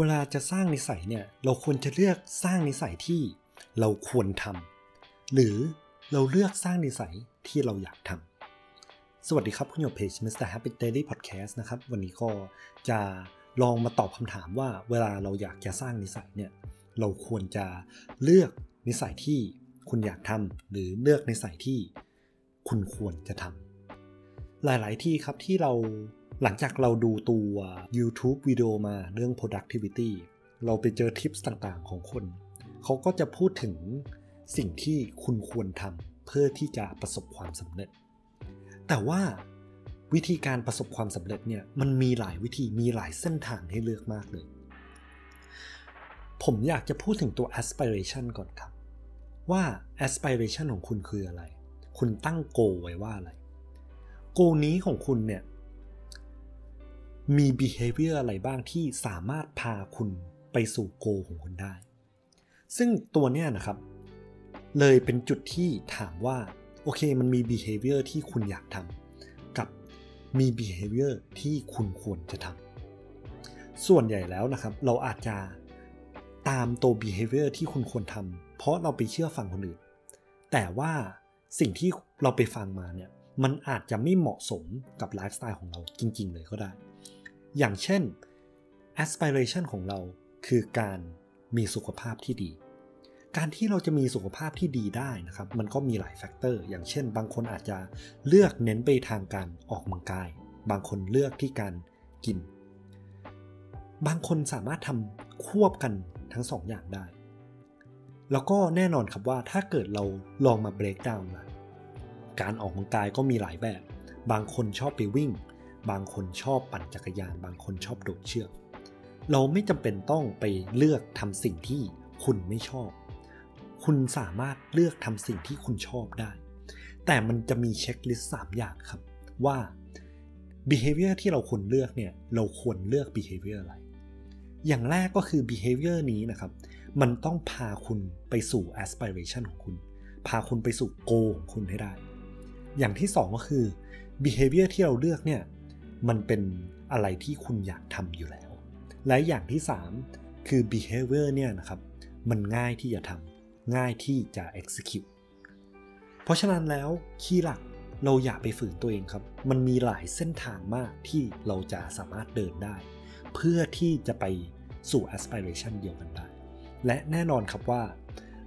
เวลาจะสร้างนิสัยเนี่ยเราควรจะเลือกสร้างนิสัยที่เราควรทำหรือเราเลือกสร้างนิสัยที่เราอยากทำสวัสดีครับ คุณอยู่เพจ Mr. Happy Daily Podcast นะครับ วันนี้ก็จะลองมาตอบคำถามว่า เวลาเราอยากจะสร้างนิสัยเนี่ยเราควรจะเลือกนิสัยที่คุณอยากทำหรือเลือกนิสัยที่คุณควรจะทำหลาย ๆ ที่ครับที่เรา หลังจากเราดูตัว YouTube วิดีโอมาเรื่อง productivity เราไปเจอทิปส์ต่างๆของคน เขาก็จะพูดถึงสิ่งที่คุณควรทำเพื่อที่จะประสบความสำเร็จ แต่ว่าวิธีการประสบความสำเร็จเนี่ยมันมีหลายวิธีมีหลายเส้นทางให้เลือกมากเลย ผมอยากจะพูดถึงตัว aspiration ก่อนครับ ว่า aspiration ของคุณคืออะไร คุณตั้ง goal ไว้ว่าอะไร goal นี้ของคุณเนี่ย มี behavior อะไรบ้างที่สามารถพาคุณไปสู่โกของคุณได้ ซึ่งตัวเนี้ยนะครับ เลยเป็นจุดที่ถามว่า โอเคมันมี behavior ที่คุณอยากทำกับมี behavior ที่คุณควรจะทำส่วนใหญ่แล้วนะครับ เราอาจจะตามตัว behavior ที่คุณควรทำเพราะเราไปเชื่อฟังคนอื่น แต่ว่าสิ่งที่เราไปฟังมาเนี่ยมันอาจจะไม่เหมาะสมกับไลฟ์สไตล์ของเราจริง ๆ เลยก็ได้ อย่างเช่น aspiration ของเราคือการมีสุขภาพที่ดี การที่เราจะมีสุขภาพที่ดีได้นะครับ มันก็มีหลายแฟกเตอร์ อย่างเช่น บางคนอาจจะเลือกเน้นไปทางการออกกำลังกาย บางคนเลือกที่การกิน บางคนสามารถทำควบกันทั้งสองอย่างได้ แล้วก็แน่นอนครับว่าถ้าเกิดเราลองมาเบรกดาวน์มาการออกกำลังกายก็มีหลายแบบ บางคนชอบไปวิ่ง บางคนชอบปั่นจักรยาน บางคนชอบโดดเชือก เราไม่จำเป็นต้องไปเลือกทำสิ่งที่คุณไม่ชอบ คุณสามารถเลือกทำสิ่งที่คุณชอบได้ แต่มันจะมีเช็คลิสต์3อย่างครับว่า behavior ที่เราควรเลือกเนี่ยเราควรเลือก behavior อะไร อย่างแรกก็คือ behavior นี้นะครับ มันต้องพาคุณไปสู่ aspiration ของคุณ พาคุณไปสู่ goal ของคุณให้ได้ อย่างที่2ก็คือ behavior ที่เราเลือกเนี่ย มันเป็นอะไรที่คุณอยากทำอยู่แล้ว และอย่างที่ 3 คือ behavior เนี่ยนะครับ มันง่ายที่จะทำง่ายที่จะ execute เพราะฉะนั้นแล้วคีย์หลักเราอย่าไปฝืนตัวเองครับ มันมีหลายเส้นทางมากที่เราจะสามารถเดินได้ เพื่อที่จะไปสู่ aspiration เดียวกันได้ และแน่นอนครับว่า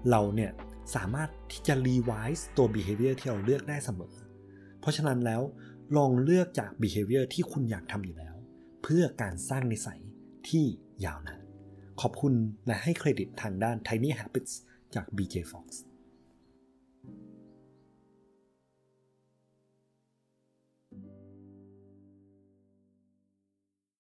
เราเนี่ยสามารถที่จะ revise ตัว behavior ที่เราเลือกได้เสมอ เพราะฉะนั้นแล้ว ลองเลือกจาก behavior ที่คุณอยากทำอยู่แล้ว เพื่อการสร้างนิสัยที่ยาวนานขอบคุณและให้เครดิตทางด้าน Tiny Habits จาก BJ Fox